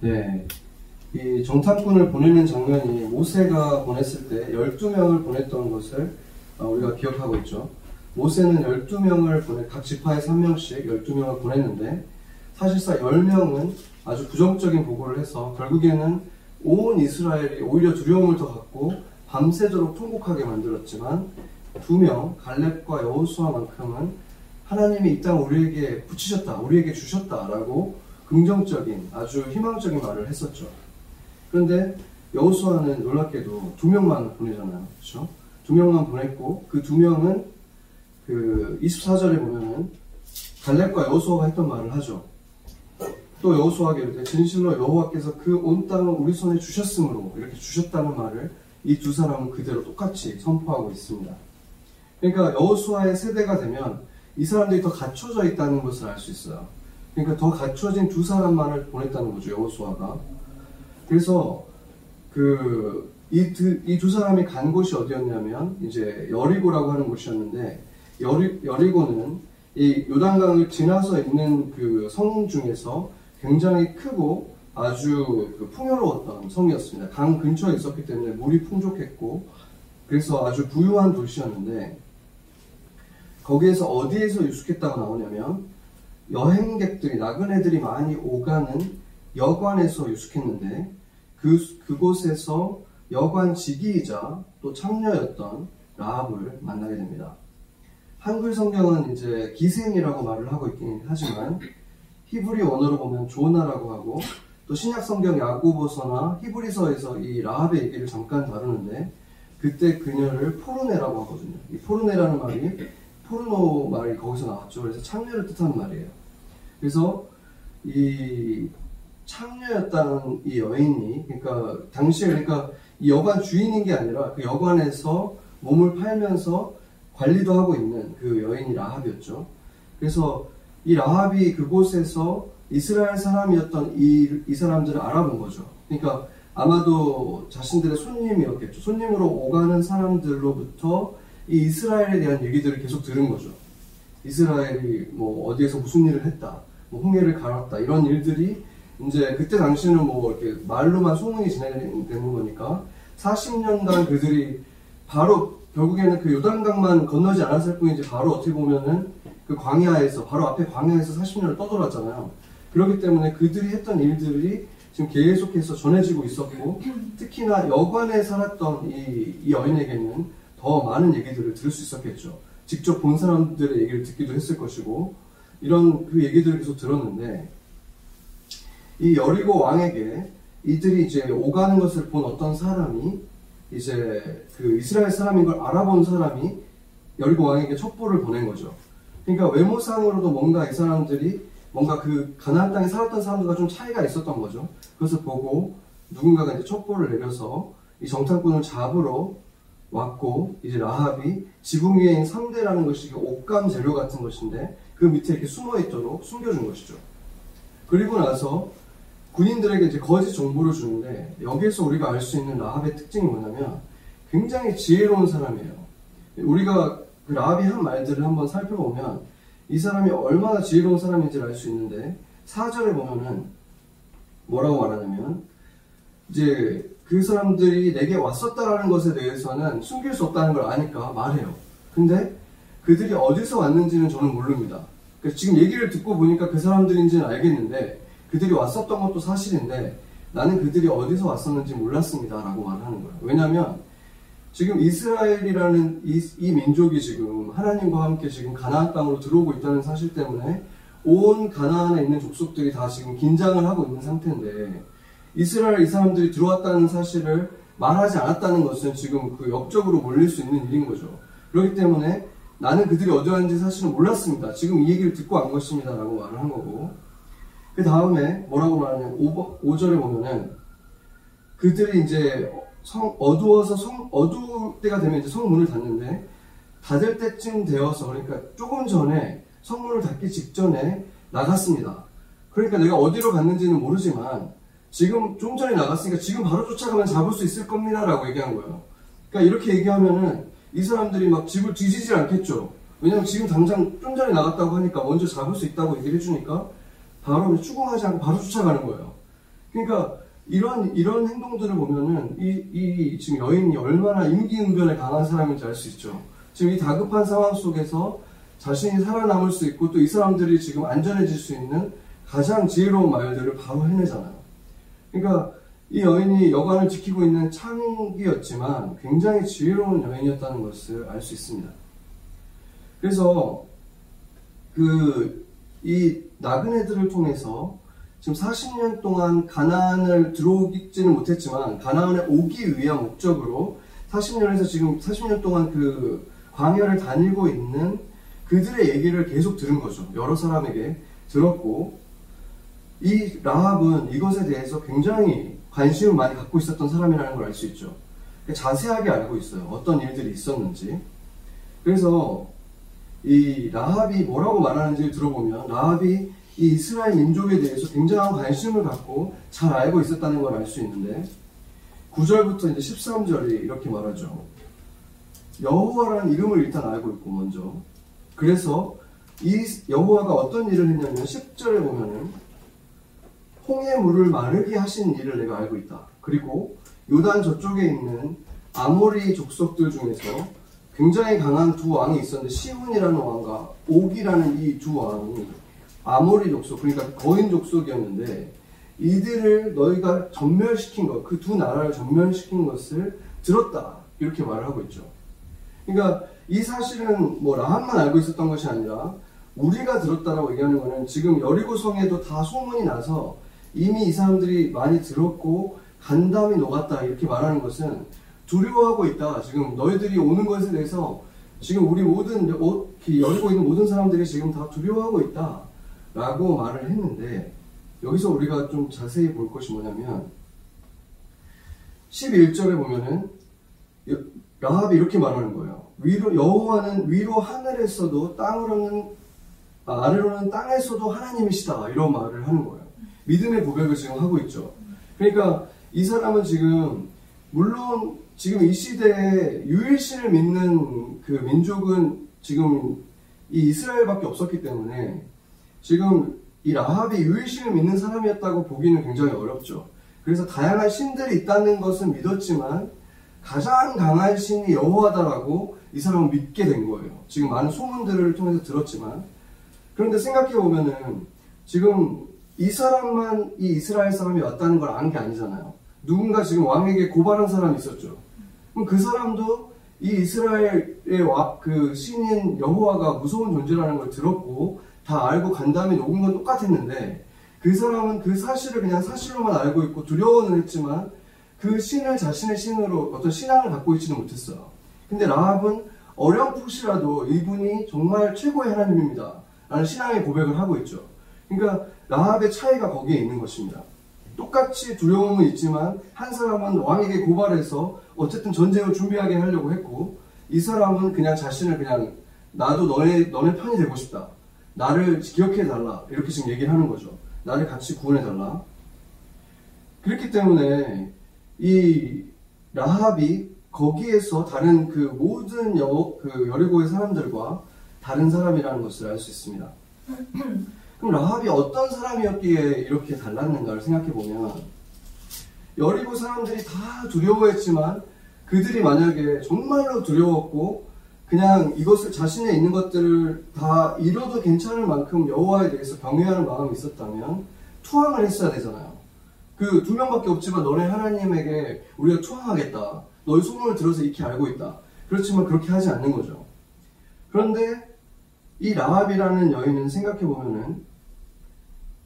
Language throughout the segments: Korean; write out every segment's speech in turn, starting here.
네. 이 정탐꾼을 보내는 장면이 모세가 보냈을 때 12명을 보냈던 것을 어, 우리가 기억하고 있죠. 모세는 12명을 보내, 각 지파에서 한 명씩 12명을 보냈는데, 사실상 10명은 아주 부정적인 보고를 해서 결국에는 온 이스라엘이 오히려 두려움을 더 갖고 밤새도록 통곡하게 만들었지만, 두 명, 갈렙과 여호수아만큼은 하나님이 이 땅 우리에게 붙이셨다, 우리에게 주셨다라고 긍정적인 아주 희망적인 말을 했었죠. 그런데 여호수아는 놀랍게도 두 명만 보내잖아요. 그렇죠? 두 명만 보냈고 그 두 명은 그 24절에 보면은 갈렙과 여호수아가 했던 말을 하죠. 또 여호수아가 이렇게 진실로 여호와께서 그 온 땅을 우리 손에 주셨으므로 이렇게 주셨다는 말을 이 두 사람은 그대로 똑같이 선포하고 있습니다. 그러니까 여호수아의 세대가 되면 이 사람들이 더 갖춰져 있다는 것을 알 수 있어요. 그러니까 더 갖춰진 두 사람만을 보냈다는 거죠, 여호수아가. 그래서 그 이 두 사람이 간 곳이 어디였냐면 이제 여리고라고 하는 곳이었는데 여리, 여리고는 이 요단강을 지나서 있는 그 성 중에서 굉장히 크고 아주 그 풍요로웠던 성이었습니다. 강 근처에 있었기 때문에 물이 풍족했고 그래서 아주 부유한 도시였는데 거기에서 어디에서 유숙했다고 나오냐면 여행객들이 나그네들이 많이 오가는 여관에서 유숙했는데 그 그곳에서 여관 지기이자 또 참녀였던 라합을 만나게 됩니다. 한글 성경은 이제 기생이라고 말을 하고 있긴 하지만 히브리 원어로 보면 조나라고 하고 또 신약 성경 야고보서나 히브리서에서 이 라합의 얘기를 잠깐 다루는데 그때 그녀를 포르네라고 하거든요. 이 포르네라는 말이 포르노 말이 거기서 나왔죠. 그래서 창녀를 뜻하는 말이에요. 그래서 이 창녀였다는 이 여인이 그러니까 당시에 그러니까 이 여관 주인인 게 아니라 그 여관에서 몸을 팔면서 관리도 하고 있는 그 여인이 라합이었죠. 그래서 이 라합이 그곳에서 이스라엘 사람이었던 이, 이 사람들을 알아본 거죠. 그러니까 아마도 자신들의 손님이었겠죠. 손님으로 오가는 사람들로부터 이 이스라엘에 대한 얘기들을 계속 들은 거죠. 이스라엘이 뭐 어디에서 무슨 일을 했다, 뭐 홍해를 갈았다 이런 일들이 이제 그때 당시는 뭐 이렇게 말로만 소문이 진행되는 거니까 40년간 그들이 바로 결국에는 그 요단강만 건너지 않았을 뿐이지 바로 어떻게 보면은 그 광야에서 바로 앞에 광야에서 40년을 떠돌았잖아요. 그렇기 때문에 그들이 했던 일들이 지금 계속해서 전해지고 있었고 특히나 여관에 살았던 이, 이 여인에게는 더 많은 얘기들을 들을 수 있었겠죠. 직접 본 사람들의 얘기를 듣기도 했을 것이고 이런 그 얘기들을 계속 들었는데 이 여리고 왕에게 이들이 이제 오가는 것을 본 어떤 사람이 이제 그 이스라엘 사람인 걸 알아본 사람이 여리고 왕에게 첩보를 보낸 거죠. 그러니까 외모상으로도 뭔가 이 사람들이 뭔가 그 가나안 땅에 살았던 사람들과 좀 차이가 있었던 거죠. 그래서 보고 누군가가 이제 첩보를 내려서 이 정탐꾼을 잡으러 왔고 이제 라합이 지붕 위에 있는 상대라는 것이 옷감 재료 같은 것인데 그 밑에 이렇게 숨어 있도록 숨겨준 것이죠. 그리고 나서 군인들에게 이제 거짓 정보를 주는데 여기에서 우리가 알 수 있는 라합의 특징이 뭐냐면 굉장히 지혜로운 사람이에요. 우리가 그 라합이 한 말들을 한번 살펴보면 이 사람이 얼마나 지혜로운 사람인지를 알 수 있는데 4절에 보면은 뭐라고 말하냐면 이제 그 사람들이 내게 왔었다라는 것에 대해서는 숨길 수 없다는 걸 아니까 말해요. 근데 그들이 어디서 왔는지는 저는 모릅니다. 지금 얘기를 듣고 보니까 그 사람들인지는 알겠는데 그들이 왔었던 것도 사실인데 나는 그들이 어디서 왔었는지 몰랐습니다. 라고 말하는 거예요. 왜냐하면 지금 이스라엘이라는 이, 이, 민족이 지금 하나님과 함께 지금 가나안 땅으로 들어오고 있다는 사실 때문에 온 가나안에 있는 족속들이 다 지금 긴장을 하고 있는 상태인데 이스라엘 이 사람들이 들어왔다는 사실을 말하지 않았다는 것은 지금 그 역적으로 몰릴 수 있는 일인 거죠. 그렇기 때문에 나는 그들이 어디 왔는지 사실은 몰랐습니다. 지금 이 얘기를 듣고 안 것입니다. 라고 말을 한 거고. 그 다음에 뭐라고 말하냐면 5, 절에 보면은 그들이 이제 성, 어두워서 성, 어두울 때가 되면 이제 성문을 닫는데 닫을 때쯤 되어서 그러니까 조금 전에 성문을 닫기 직전에 나갔습니다. 그러니까 내가 어디로 갔는지는 모르지만 지금 좀 전에 나갔으니까 지금 바로 쫓아가면 잡을 수 있을 겁니다. 라고 얘기한 거예요. 그러니까 이렇게 얘기하면은 이 사람들이 막 집을 뒤지지 않겠죠. 왜냐면 지금 당장 좀 전에 나갔다고 하니까 먼저 잡을 수 있다고 얘기를 해주니까 바로 추궁하지 않고 바로 쫓아가는 거예요. 그러니까 이런 이런 행동들을 보면은 이, 이 지금 여인이 얼마나 임기응변에 강한 사람인지 알 수 있죠. 지금 이 다급한 상황 속에서 자신이 살아남을 수 있고 또 이 사람들이 지금 안전해질 수 있는 가장 지혜로운 말들을 바로 해내잖아요. 그러니까 이 여인이 여관을 지키고 있는 창기였지만 굉장히 지혜로운 여인이었다는 것을 알 수 있습니다. 그래서 그 이 나그네들을 통해서 지금 40년 동안 가나안을 들어오지는 못했지만 가나안에 오기 위한 목적으로 40년에서 지금 40년 동안 그 광야를 다니고 있는 그들의 얘기를 계속 들은 거죠. 여러 사람에게 들었고 이 라합은 이것에 대해서 굉장히 관심을 많이 갖고 있었던 사람이라는 걸 알 수 있죠. 자세하게 알고 있어요. 어떤 일들이 있었는지. 그래서 이 라합이 뭐라고 말하는지 들어보면 라합이 이 이스라엘 민족에 대해서 굉장한 관심을 갖고 잘 알고 있었다는 걸 알 수 있는데 9절부터 이제 13절이 이렇게 말하죠. 여호와라는 이름을 일단 알고 있고 먼저 그래서 이 여호와가 어떤 일을 했냐면 10절에 보면은 홍해 물을 마르게 하신 일을 내가 알고 있다. 그리고 요단 저쪽에 있는 아모리 족속들 중에서 굉장히 강한 두 왕이 있었는데 시훈이라는 왕과 옥이라는 이 두 왕이 아모리 족속 그러니까 거인 족속이었는데 이들을 너희가 전멸시킨 것, 그 두 나라를 전멸시킨 것을 들었다 이렇게 말을 하고 있죠. 그러니까 이 사실은 뭐 라함만 알고 있었던 것이 아니라 우리가 들었다라고 얘기하는 것은 지금 여리고 성에도 다 소문이 나서 이미 이 사람들이 많이 들었고 간담이 녹았다 이렇게 말하는 것은 두려워하고 있다. 지금 너희들이 오는 것에 대해서 지금 우리 모든 여리고 있는 모든 사람들이 지금 다 두려워하고 있다. 라고 말을 했는데 여기서 우리가 좀 자세히 볼 것이 뭐냐면 11절에 보면은 라합이 이렇게 말하는 거예요. 위로 여호와는 위로 하늘에서도 땅으로는 아, 아래로는 땅에서도 하나님이시다 이런 말을 하는 거예요. 믿음의 고백을 지금 하고 있죠. 그러니까 이 사람은 지금 물론 지금 이 시대에 유일신을 믿는 그 민족은 지금 이 이스라엘밖에 없었기 때문에 지금 이 라합이 유일신을 믿는 사람이었다고 보기는 굉장히 어렵죠. 그래서 다양한 신들이 있다는 것은 믿었지만 가장 강한 신이 여호와다라고 이 사람은 믿게 된 거예요. 지금 많은 소문들을 통해서 들었지만 그런데 생각해 보면은 지금 이 사람만 이 이스라엘 사람이 왔다는 걸 아는 게 아니잖아요. 누군가 지금 왕에게 고발한 사람이 있었죠. 그럼 그 사람도 이 이스라엘의 그 신인 여호와가 무서운 존재라는 걸 들었고 다 알고 간담이 녹은 건 똑같았는데 그 사람은 그 사실을 그냥 사실로만 알고 있고 두려워는 했지만 그 신을 자신의 신으로 어떤 신앙을 갖고 있지는 못했어요. 근데 라합은 어렴풋이라도 이분이 정말 최고의 하나님입니다. 라는 신앙의 고백을 하고 있죠. 그러니까 라합의 차이가 거기에 있는 것입니다. 똑같이 두려움은 있지만 한 사람은 왕에게 고발해서 어쨌든 전쟁을 준비하게 하려고 했고 이 사람은 그냥 자신을 그냥 나도 너네 너네 편이 되고 싶다. 나를 기억해 달라. 이렇게 지금 얘기를 하는 거죠. 나를 같이 구원해 달라. 그렇기 때문에 이 라합이 거기에서 다른 그 모든 여, 그 여리고의 사람들과 다른 사람이라는 것을 알 수 있습니다. 그럼 라합이 어떤 사람이었기에 이렇게 달랐는가를 생각해 보면 여리고 사람들이 다 두려워했지만 그들이 만약에 정말로 두려웠고 그냥 이것을 자신에 있는 것들을 다 잃어도 괜찮을 만큼 여호와에 대해서 경외하는 마음이 있었다면 투항을 했어야 되잖아요. 그 두 명밖에 없지만 너네 하나님에게 우리가 투항하겠다. 너희 소문을 들어서 익히 알고 있다. 그렇지만 그렇게 하지 않는 거죠. 그런데 이 라합이라는 여인은 생각해 보면은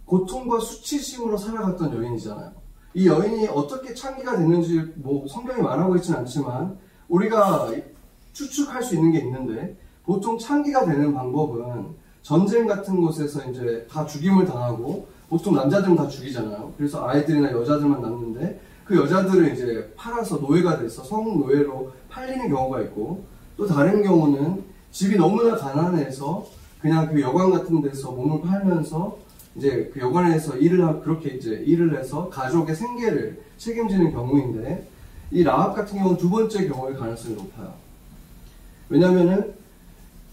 고통과 수치심으로 살아갔던 여인이잖아요. 이 여인이 어떻게 창기가 됐는지 뭐 성경이 말하고 있지는 않지만 우리가 추측할 수 있는 게 있는데 보통 창기가 되는 방법은 전쟁 같은 곳에서 이제 다 죽임을 당하고 보통 남자들은 다 죽이잖아요. 그래서 아이들이나 여자들만 남는데 그 여자들을 이제 팔아서 노예가 돼서 성노예로 팔리는 경우가 있고 또 다른 경우는 집이 너무나 가난해서 그냥 그 여관 같은 데서 몸을 팔면서 이제 그 여관에서 일을 하, 그렇게 이제 일을 해서 가족의 생계를 책임지는 경우인데 이 라합 같은 경우는 두 번째 경우일 가능성이 높아요. 왜냐면은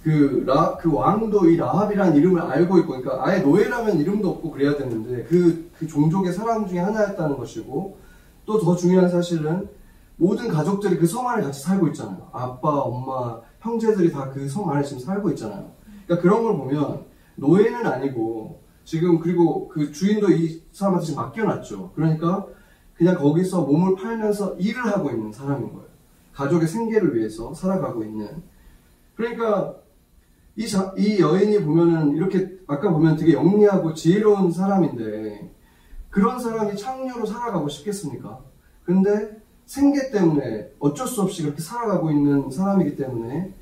그, 라, 그 왕도 이 라합이라는 이름을 알고 있고, 그러니까 아예 노예라면 이름도 없고 그래야 되는데, 그, 그 종족의 사람 중에 하나였다는 것이고, 또 더 중요한 사실은 모든 가족들이 그 성 안에 같이 살고 있잖아요. 아빠, 엄마, 형제들이 다 그 성 안에 지금 살고 있잖아요. 그러니까 그런 걸 보면 노예는 아니고, 지금 그리고 그 주인도 이 사람한테 지금 맡겨놨죠. 그러니까 그냥 거기서 몸을 팔면서 일을 하고 있는 사람인 거예요. 가족의 생계를 위해서 살아가고 있는. 그러니까 이, 자, 이 여인이 보면은 이렇게 아까 보면 되게 영리하고 지혜로운 사람인데 그런 사람이 창녀로 살아가고 싶겠습니까? 근데 생계 때문에 어쩔 수 없이 그렇게 살아가고 있는 사람이기 때문에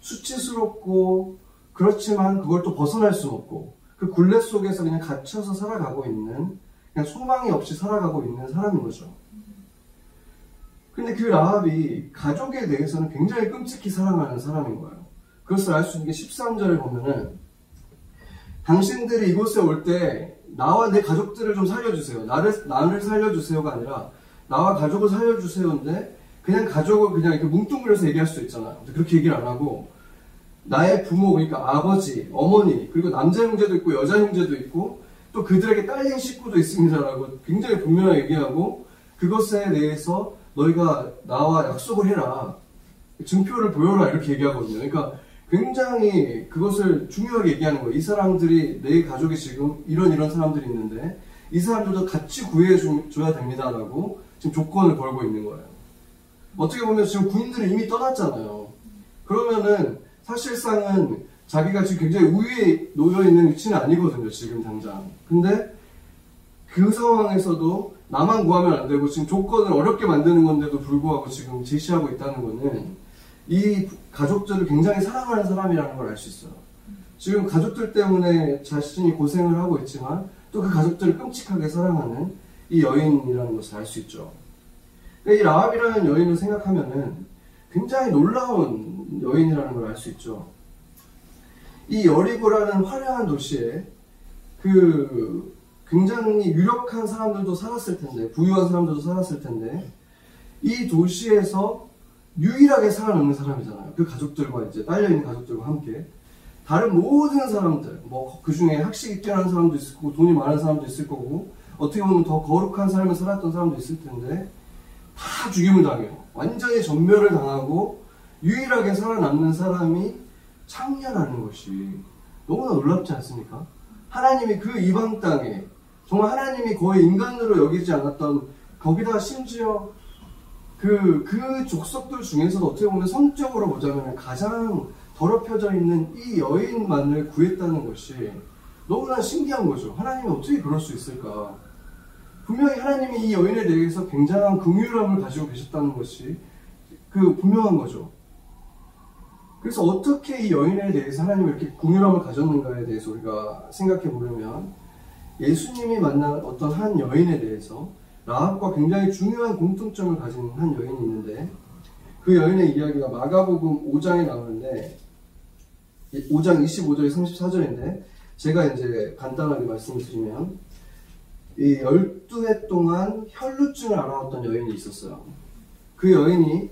수치스럽고 그렇지만 그걸 또 벗어날 수 없고 그 굴레 속에서 그냥 갇혀서 살아가고 있는 그냥 소망이 없이 살아가고 있는 사람인 거죠. 근데 그 라합이 가족에 대해서는 굉장히 끔찍히 사랑하는 사람인 거예요. 그것을 알 수 있는 게 13절에 보면은 당신들이 이곳에 올 때 나와 내 가족들을 좀 살려주세요. 나를, 나를 살려주세요가 아니라 나와 가족을 살려주세요인데 그냥 가족을 그냥 이렇게 뭉뚱그려서 얘기할 수 있잖아요. 그렇게 얘기를 안 하고 나의 부모 그러니까 아버지, 어머니 그리고 남자 형제도 있고 여자 형제도 있고 또 그들에게 딸린 식구도 있습니다라고 굉장히 분명하게 얘기하고 그것에 대해서 너희가 나와 약속을 해라 증표를 보여라 이렇게 얘기하거든요. 그러니까 굉장히 그것을 중요하게 얘기하는 거예요. 이 사람들이 내 가족이 지금 이런 이런 사람들이 있는데 이 사람들도 같이 구해줘야 됩니다라고 지금 조건을 걸고 있는 거예요. 어떻게 보면 지금 군인들은 이미 떠났잖아요. 그러면은 사실상은 자기가 지금 굉장히 우위에 놓여 있는 위치는 아니거든요, 지금 당장. 근데 그 상황에서도 나만 구하면 안 되고 지금 조건을 어렵게 만드는 건데도 불구하고 지금 제시하고 있다는 거는 이 가족들을 굉장히 사랑하는 사람이라는 걸 알 수 있어요. 지금 가족들 때문에 자신이 고생을 하고 있지만 또 그 가족들을 끔찍하게 사랑하는 이 여인이라는 것을 알 수 있죠. 그러니까 이 라합이라는 여인을 생각하면은 굉장히 놀라운 여인이라는 걸 알 수 있죠. 이 여리고라는 화려한 도시에 그 굉장히 유력한 사람들도 살았을 텐데, 부유한 사람들도 살았을 텐데, 이 도시에서 유일하게 살아남는 사람이잖아요. 그 가족들과 이제 딸려있는 가족들과 함께. 다른 모든 사람들, 뭐, 그 중에 학식이 뛰어난 사람도 있을 거고, 돈이 많은 사람도 있을 거고, 어떻게 보면 더 거룩한 삶을 살았던 사람도 있을 텐데, 다 죽임을 당해요. 완전히 전멸을 당하고, 유일하게 살아남는 사람이 창녀라는 것이 너무나 놀랍지 않습니까? 하나님이 그 이방 땅에, 정말 하나님이 거의 인간으로 여기지 않았던, 거기다 심지어 그, 그 족속들 중에서도 어떻게 보면 성적으로 보자면 가장 더럽혀져 있는 이 여인만을 구했다는 것이 너무나 신기한 거죠. 하나님이 어떻게 그럴 수 있을까? 분명히 하나님이 이 여인에 대해서 굉장한 긍휼함을 가지고 계셨다는 것이 그 분명한 거죠. 그래서 어떻게 이 여인에 대해서 하나님이 이렇게 긍휼함을 가졌는가에 대해서 우리가 생각해 보려면 예수님이 만난 어떤 한 여인에 대해서 라합과 굉장히 중요한 공통점을 가진 한 여인이 있는데 그 여인의 이야기가 마가복음 5장에 나오는데 5장 25절에 34절인데 제가 이제 간단하게 말씀을 드리면 이 12해 동안 혈루증을 알아왔던 여인이 있었어요. 그 여인이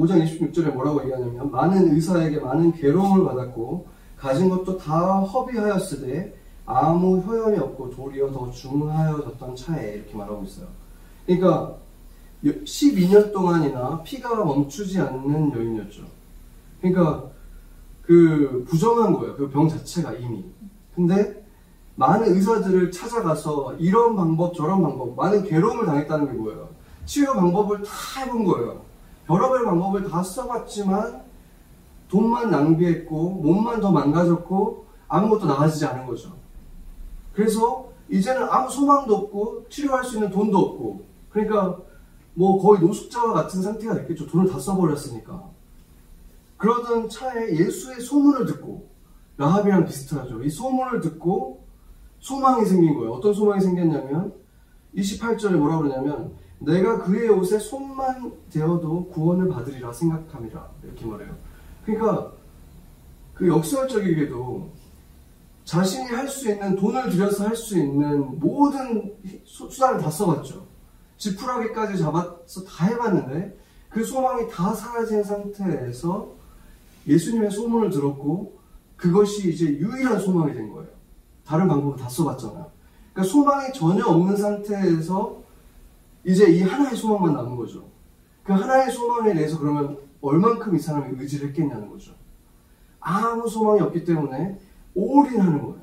5장 26절에 뭐라고 얘기하냐면 많은 의사에게 많은 괴로움을 받았고 가진 것도 다 허비하였으되 아무 효염이 없고 도리어 더 중하여졌던 차에 이렇게 말하고 있어요. 그러니까 12년 동안이나 피가 멈추지 않는 여인이었죠. 그러니까 그 부정한 거예요. 그 병 자체가 이미. 근데 많은 의사들을 찾아가서 이런 방법 저런 방법 많은 괴로움을 당했다는 게 뭐예요? 치료 방법을 다 해본 거예요. 여러 방법을 다 써봤지만 돈만 낭비했고 몸만 더 망가졌고 아무것도 나아지지 않은 거죠. 그래서 이제는 아무 소망도 없고 치료할 수 있는 돈도 없고 그러니까 뭐 거의 노숙자와 같은 상태가 됐겠죠. 돈을 다 써버렸으니까. 그러던 차에 예수의 소문을 듣고 라합이랑 비슷하죠. 이 소문을 듣고 소망이 생긴 거예요. 어떤 소망이 생겼냐면 28절에 뭐라 그러냐면 내가 그의 옷에 손만 대어도 구원을 받으리라 생각함이라 이렇게 말해요. 그러니까 그 역설적이게도 자신이 할 수 있는 돈을 들여서 할 수 있는 모든 수단을 다 써봤죠. 지푸라기까지 잡아서 다 해봤는데 그 소망이 다 사라진 상태에서 예수님의 소문을 들었고 그것이 이제 유일한 소망이 된 거예요. 다른 방법을 다 써봤잖아요. 그러니까 소망이 전혀 없는 상태에서 이제 이 하나의 소망만 남은 거죠. 그 하나의 소망에 대해서 그러면 얼만큼 이 사람이 의지를 했겠냐는 거죠. 아무 소망이 없기 때문에 올인하는 거예요.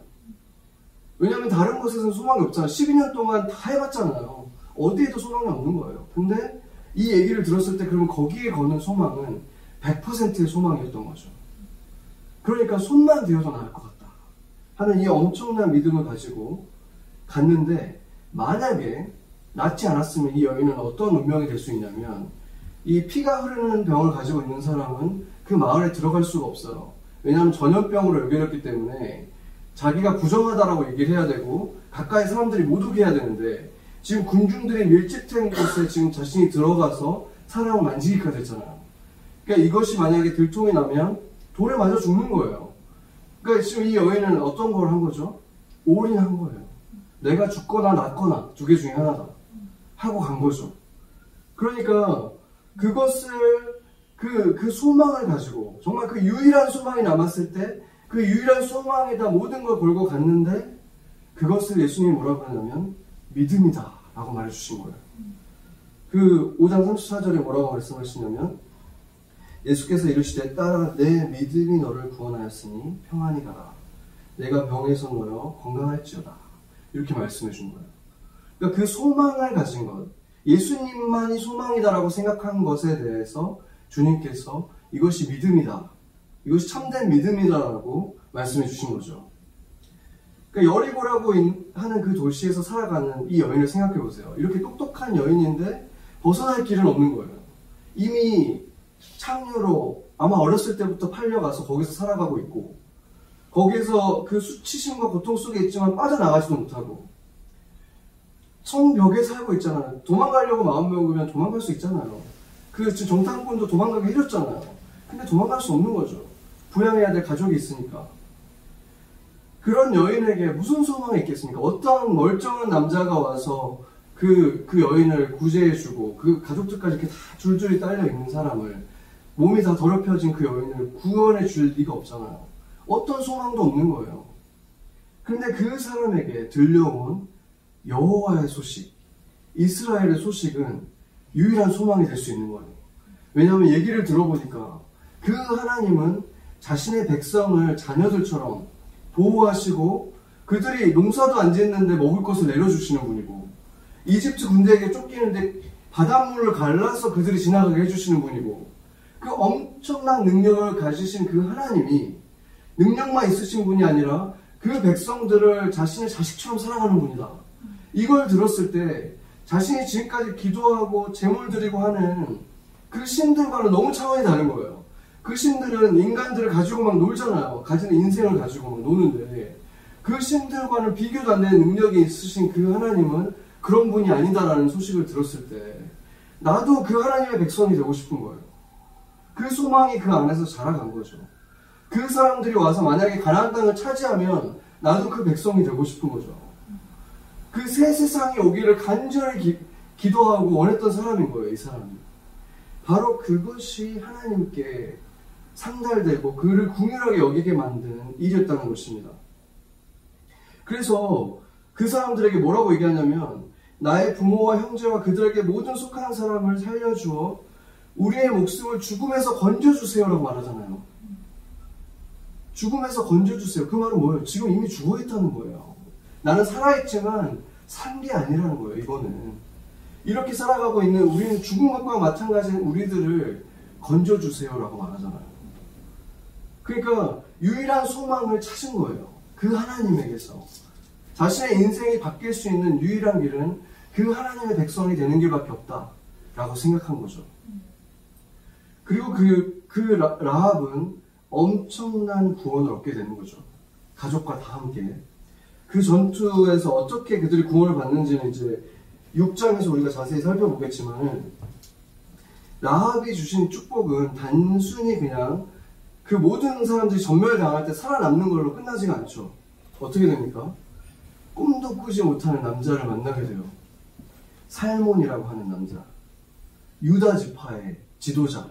왜냐하면 다른 곳에서는 소망이 없잖아요. 12년 동안 다 해봤잖아요. 어디에도 소망이 없는 거예요. 근데 이 얘기를 들었을 때 그러면 거기에 거는 소망은 100%의 소망이었던 거죠. 그러니까 손만 대어도 나을 것 같다. 하는 이 엄청난 믿음을 가지고 갔는데 만약에 낫지 않았으면 이 여인은 어떤 운명이 될 수 있냐면 이 피가 흐르는 병을 가지고 있는 사람은 그 마을에 들어갈 수가 없어요. 왜냐하면 전염병으로 연결했기 때문에 자기가 부정하다라고 얘기를 해야 되고 가까이 사람들이 못 오게 해야 되는데 지금 군중들이 밀집된 곳에 지금 자신이 들어가서 사람을 만지기까지 했잖아요. 그러니까 이것이 만약에 들통이 나면 돌에 맞아 죽는 거예요. 그러니까 지금 이 여인은 어떤 걸 한 거죠? 올인한 거예요. 내가 죽거나 낫거나 두 개 중에 하나다. 하고 간 거죠. 그러니까 그것을 그, 그 소망을 가지고 정말 그 유일한 소망이 남았을 때 그 유일한 소망에다 모든 걸 걸고 갔는데 그것을 예수님이 뭐라고 하냐면 믿음이다 라고 말해주신 거예요. 그 5장 34절에 뭐라고 말씀하시냐면 예수께서 이르시되 따라 내 믿음이 너를 구원하였으니 평안히 가라. 내가 병에서 놓여 건강할지어다. 이렇게 말씀해 준 거예요. 그러니까 그 소망을 가진 것, 예수님만이 소망이다라고 생각한 것에 대해서 주님께서 이것이 믿음이다. 이것이 참된 믿음이다라고 말씀해 주신 거죠. 그러니까 여리고라고 하는 그 도시에서 살아가는 이 여인을 생각해 보세요. 이렇게 똑똑한 여인인데 벗어날 길은 없는 거예요. 이미 창녀로 아마 어렸을 때부터 팔려가서 거기서 살아가고 있고 거기에서 그 수치심과 고통 속에 있지만 빠져나가지도 못하고 성벽에 살고 있잖아요. 도망가려고 마음 먹으면 도망갈 수 있잖아요. 그 정탐꾼도 도망가게 해줬잖아요. 근데 도망갈 수 없는 거죠. 부양해야 될 가족이 있으니까. 그런 여인에게 무슨 소망이 있겠습니까? 어떤 멀쩡한 남자가 와서 그, 그 여인을 구제해주고 그 가족들까지 이렇게 다 줄줄이 딸려 있는 사람을 몸이 다 더럽혀진 그 여인을 구원해 줄 리가 없잖아요. 어떤 소망도 없는 거예요. 근데 그 사람에게 들려온 여호와의 소식, 이스라엘의 소식은 유일한 소망이 될 수 있는 거예요. 왜냐하면 얘기를 들어보니까 그 하나님은 자신의 백성을 자녀들처럼 보호하시고 그들이 농사도 안 짓는데 먹을 것을 내려주시는 분이고 이집트 군대에게 쫓기는데 바닷물을 갈라서 그들이 지나가게 해주시는 분이고 그 엄청난 능력을 가지신 그 하나님이 능력만 있으신 분이 아니라 그 백성들을 자신의 자식처럼 사랑하는 분이다. 이걸 들었을 때 자신이 지금까지 기도하고 제물 드리고 하는 그 신들과는 너무 차원이 다른 거예요. 그 신들은 인간들을 가지고 막 놀잖아요. 가지는 인생을 가지고 막 노는데 그 신들과는 비교도 안 되는 능력이 있으신 그 하나님은 그런 분이 아니다라는 소식을 들었을 때 나도 그 하나님의 백성이 되고 싶은 거예요. 그 소망이 그 안에서 자라간 거죠. 그 사람들이 와서 만약에 가나안 땅을 차지하면 나도 그 백성이 되고 싶은 거죠. 그 새 세상이 오기를 간절히 기, 기도하고 원했던 사람인 거예요, 이 사람이. 바로 그것이 하나님께 상달되고 그를 궁휼하게 여기게 만든 일이었다는 것입니다. 그래서 그 사람들에게 뭐라고 얘기하냐면 나의 부모와 형제와 그들에게 모든 속한 사람을 살려주어 우리의 목숨을 죽음에서 건져주세요라고 말하잖아요. 죽음에서 건져주세요. 그 말은 뭐예요? 지금 이미 죽어있다는 거예요. 나는 살아있지만 산 게 아니라는 거예요, 이거는. 이렇게 살아가고 있는 우리는 죽은 것과 마찬가지인 우리들을 건져주세요라고 말하잖아요. 그러니까 유일한 소망을 찾은 거예요. 그 하나님에게서. 자신의 인생이 바뀔 수 있는 유일한 길은 그 하나님의 백성이 되는 길밖에 없다 라고 생각한 거죠. 그리고 그, 그 라합은 엄청난 구원을 얻게 되는 거죠. 가족과 다 함께. 그 전투에서 어떻게 그들이 구원을 받는지는 이제 6장에서 우리가 자세히 살펴보겠지만 라합이 주신 축복은 단순히 그냥 그 모든 사람들이 전멸당할 때 살아남는 걸로 끝나지가 않죠. 어떻게 됩니까? 꿈도 꾸지 못하는 남자를 만나게 돼요. 살몬이라고 하는 남자. 유다 지파의 지도자.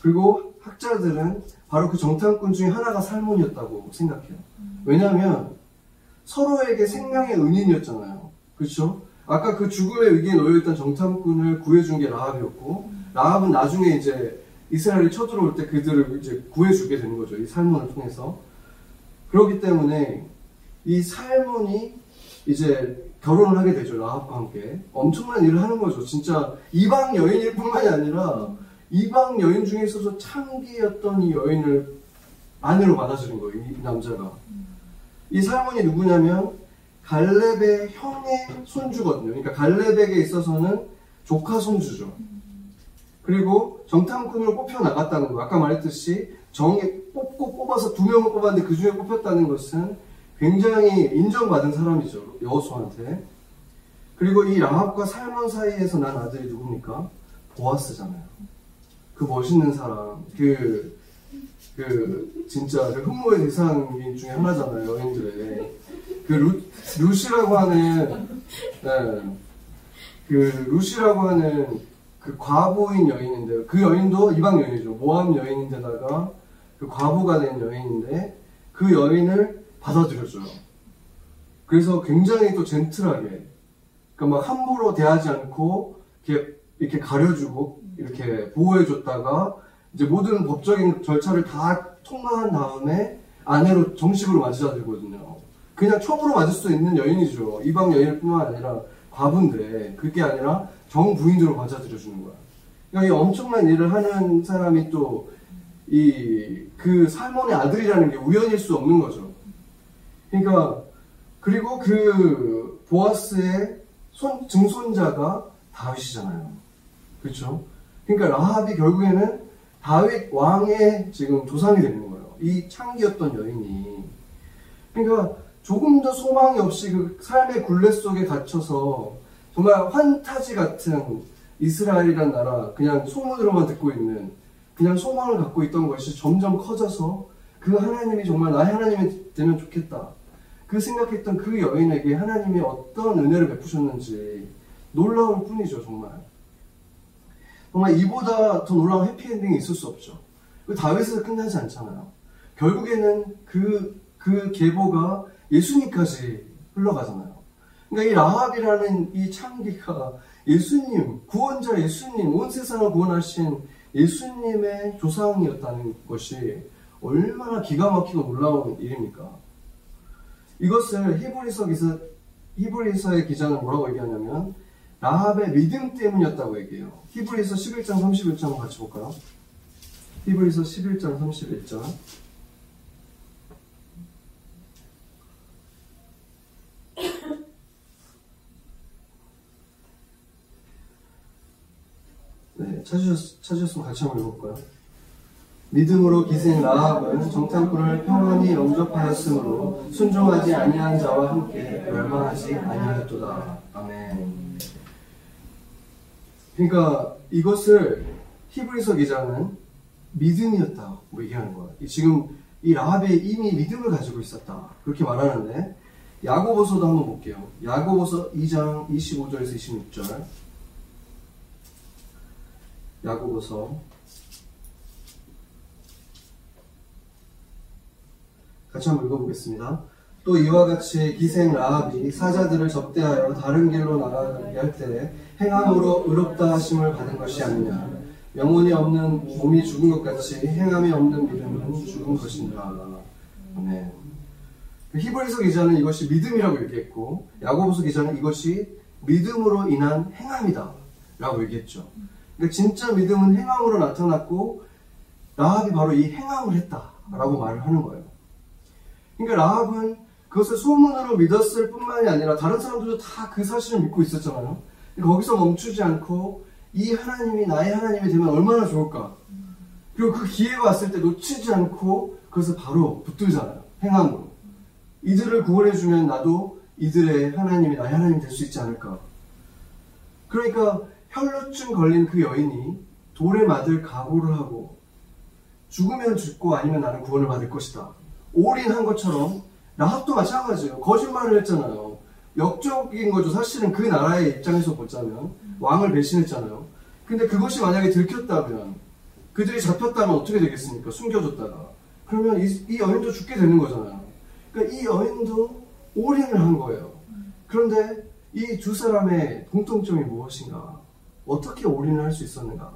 그리고 학자들은 바로 그 정탐꾼 중에 하나가 살몬이었다고 생각해요. 왜냐하면 서로에게 생명의 은인이었잖아요. 그렇죠? 아까 그 죽음의 위기에 놓여있던 정탐꾼을 구해준 게 라합이었고 라합은 나중에 이제 이스라엘이 쳐들어올 때 그들을 이제 구해주게 되는 거죠. 이 살몬을 통해서. 그렇기 때문에 이 살몬이 이제 결혼을 하게 되죠. 라합과 함께. 엄청난 일을 하는 거죠. 진짜 이방 여인일 뿐만이 아니라 이방 여인 중에 있어서 창기였던 이 여인을 아내로 받아들인 거예요. 이 남자가. 이 살몬이 누구냐면 갈렙의 형의 손주거든요. 그러니까 갈렙에게 있어서는 조카 손주죠. 그리고 정탐꾼으로 뽑혀 나갔다는 거. 아까 말했듯이 정에 뽑고 뽑아서 두 명을 뽑았는데 그 중에 뽑혔다는 것은 굉장히 인정받은 사람이죠. 여호수아한테. 그리고 이 라합과 살몬 사이에서 난 아들이 누굽니까? 보아스잖아요. 그 멋있는 사람. 그, 그, 진짜 그 흠모의 대상인 중에 하나잖아요. 여인들의. 그 루, 루시라고 하는, 네. 그 루시라고 하는 그 과부인 여인인데요. 그 여인도 이방 여인이죠. 모함 여인인데다가 그 과부가 된 여인인데 그 여인을 받아들여줘요. 그래서 굉장히 또 젠틀하게, 그러니까 막 함부로 대하지 않고 이렇게, 이렇게 가려주고 이렇게 보호해줬다가 이제 모든 법적인 절차를 다 통과한 다음에 아내로 정식으로 맞아들거든요. 그냥 촉으로 맞을 수 있는 여인이죠. 이방 여인일 뿐만 아니라 과부인데 그게 아니라 정부인으로 맞아들여 주는 거야. 그러니까 이 엄청난 일을 하는 사람이 또 이 그 살몬의 아들이라는 게 우연일 수 없는 거죠. 그러니까 그리고 그 보아스의 손, 증손자가 다윗이잖아요. 그렇죠? 그러니까 라합이 결국에는 다윗 왕의 지금 조상이 되는 거예요. 이 창기였던 여인이. 그러니까 조금 더 소망이 없이 그 삶의 굴레 속에 갇혀서 정말 환타지 같은 이스라엘이란 나라 그냥 소문으로만 듣고 있는 그냥 소망을 갖고 있던 것이 점점 커져서 그 하나님이 정말 나의 하나님이 되면 좋겠다. 그 생각했던 그 여인에게 하나님이 어떤 은혜를 베푸셨는지 놀라울 뿐이죠, 정말. 정말 이보다 더 놀라운 해피엔딩이 있을 수 없죠. 그 다윗에서 끝나지 않잖아요. 결국에는 그, 그 계보가 예수님까지 흘러가잖아요. 그러니까 이 라합이라는 이 창기가 예수님, 구원자 예수님, 온 세상을 구원하신 예수님의 조상이었다는 것이 얼마나 기가 막히고 놀라운 일입니까? 이것을 히브리서 기사, 히브리서의 기자는 뭐라고 얘기하냐면 라합의 믿음 때문이었다고 얘기해요. 히브리서 11장 31장 같이 볼까요? 히브리서 11장 31장 네, 찾으셨, 찾으셨으면 같이 한번 읽어볼까요? 믿음으로 기생 라합은 정탐꾼을 평안히 영접하였으므로 순종하지 아니한 자와 함께 멸망하지 아니하였도다. 아멘. 그러니까 이것을 히브리서 기자는 믿음이었다 뭐 얘기하는 거야. 지금 이 라합이 이미 믿음을 가지고 있었다 그렇게 말하는데 야고보서도 한번 볼게요. 야고보서 2장 25절에서 26절. 야고보서 같이 한번 읽어보겠습니다. 또 이와 같이 기생 라합이 사자들을 접대하여 다른 길로 나가게 할 때에 행함으로 의롭다 하심을 받은 것이 아니냐. 영혼이 없는 몸이 죽은 것 같이 행함이 없는 믿음은 죽은 것이니라. 아멘. 히브리서 기자는 이것이 믿음이라고 얘기했고 야고보서 기자는 이것이 믿음으로 인한 행함이다 라고 얘기했죠. 그러니까 진짜 믿음은 행함으로 나타났고 라합이 바로 이 행함을 했다 라고 말을 하는 거예요. 그러니까 라합은 그것을 소문으로 믿었을 뿐만이 아니라 다른 사람들도 다 그 사실을 믿고 있었잖아요. 거기서 멈추지 않고 이 하나님이 나의 하나님이 되면 얼마나 좋을까. 그리고 그 기회가 왔을 때 놓치지 않고 그것을 바로 붙들잖아요. 행함으로. 이들을 구원해주면 나도 이들의 하나님이 나의 하나님이 될 수 있지 않을까. 그러니까 혈루증 걸린 그 여인이 돌에 맞을 각오를 하고 죽으면 죽고 아니면 나는 구원을 받을 것이다. 올인한 것처럼 라합도 마찬가지예요. 거짓말을 했잖아요. 역적인 거죠. 사실은 그 나라의 입장에서 보자면 왕을 배신했잖아요. 근데 그것이 만약에 들켰다면 그들이 잡혔다면 어떻게 되겠습니까? 숨겨졌다가. 그러면 이, 이 여인도 죽게 되는 거잖아요. 그러니까 이 여인도 올인을 한 거예요. 그런데 이 두 사람의 공통점이 무엇인가? 어떻게 올인을 할 수 있었는가?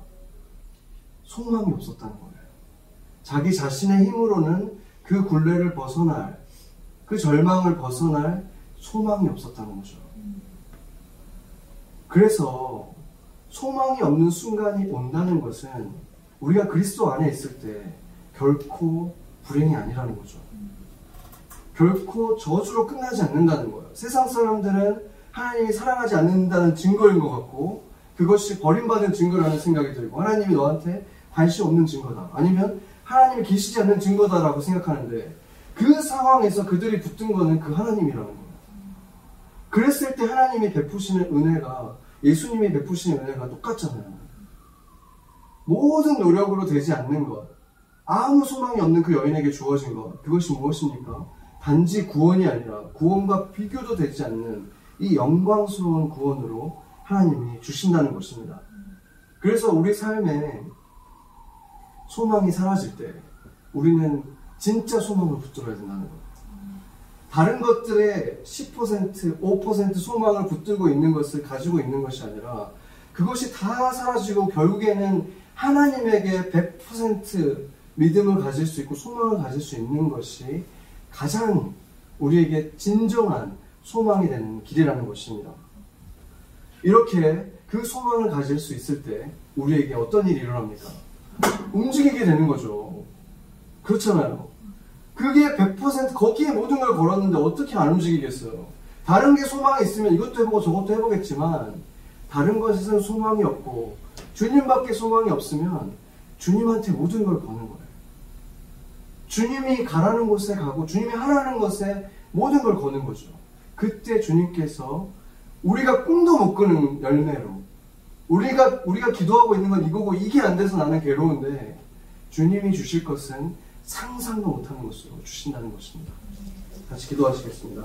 소망이 없었다는 거예요. 자기 자신의 힘으로는 그 굴레를 벗어날, 그 절망을 벗어날 소망이 없었다는 거죠. 그래서 소망이 없는 순간이 온다는 것은 우리가 그리스도 안에 있을 때 결코 불행이 아니라는 거죠. 결코 저주로 끝나지 않는다는 거예요. 세상 사람들은 하나님이 사랑하지 않는다는 증거인 것 같고 그것이 버림받은 증거라는 생각이 들고 하나님이 너한테 관심 없는 증거다. 아니면 하나님이 계시지 않는 증거다라고 생각하는데 그 상황에서 그들이 붙은 거는 그 하나님이라는 거예요. 그랬을 때 하나님이 베푸시는 은혜가 예수님이 베푸시는 은혜가 똑같잖아요. 모든 노력으로 되지 않는 것, 아무 소망이 없는 그 여인에게 주어진 것, 그것이 무엇입니까? 단지 구원이 아니라 구원과 비교도 되지 않는 이 영광스러운 구원으로 하나님이 주신다는 것입니다. 그래서 우리 삶에 소망이 사라질 때 우리는 진짜 소망을 붙들어야 된다는 거예요. 다른 것들의 10%, 5% 소망을 붙들고 있는 것을 가지고 있는 것이 아니라 그것이 다 사라지고 결국에는 하나님에게 100% 믿음을 가질 수 있고 소망을 가질 수 있는 것이 가장 우리에게 진정한 소망이 되는 길이라는 것입니다. 이렇게 그 소망을 가질 수 있을 때 우리에게 어떤 일이 일어납니까? 움직이게 되는 거죠. 그렇잖아요. 그게 100% 거기에 모든 걸 걸었는데 어떻게 안 움직이겠어요? 다른 게 소망이 있으면 이것도 해보고 저것도 해보겠지만 다른 것에는 소망이 없고 주님밖에 소망이 없으면 주님한테 모든 걸 거는 거예요. 주님이 가라는 곳에 가고 주님이 하라는 것에 모든 걸 거는 거죠. 그때 주님께서 우리가 꿈도 못 꾸는 열매로 우리가 우리가 기도하고 있는 건 이거고 이게 안 돼서 나는 괴로운데 주님이 주실 것은 상상도 못하는 것으로 주신다는 것입니다. 같이 기도하시겠습니다.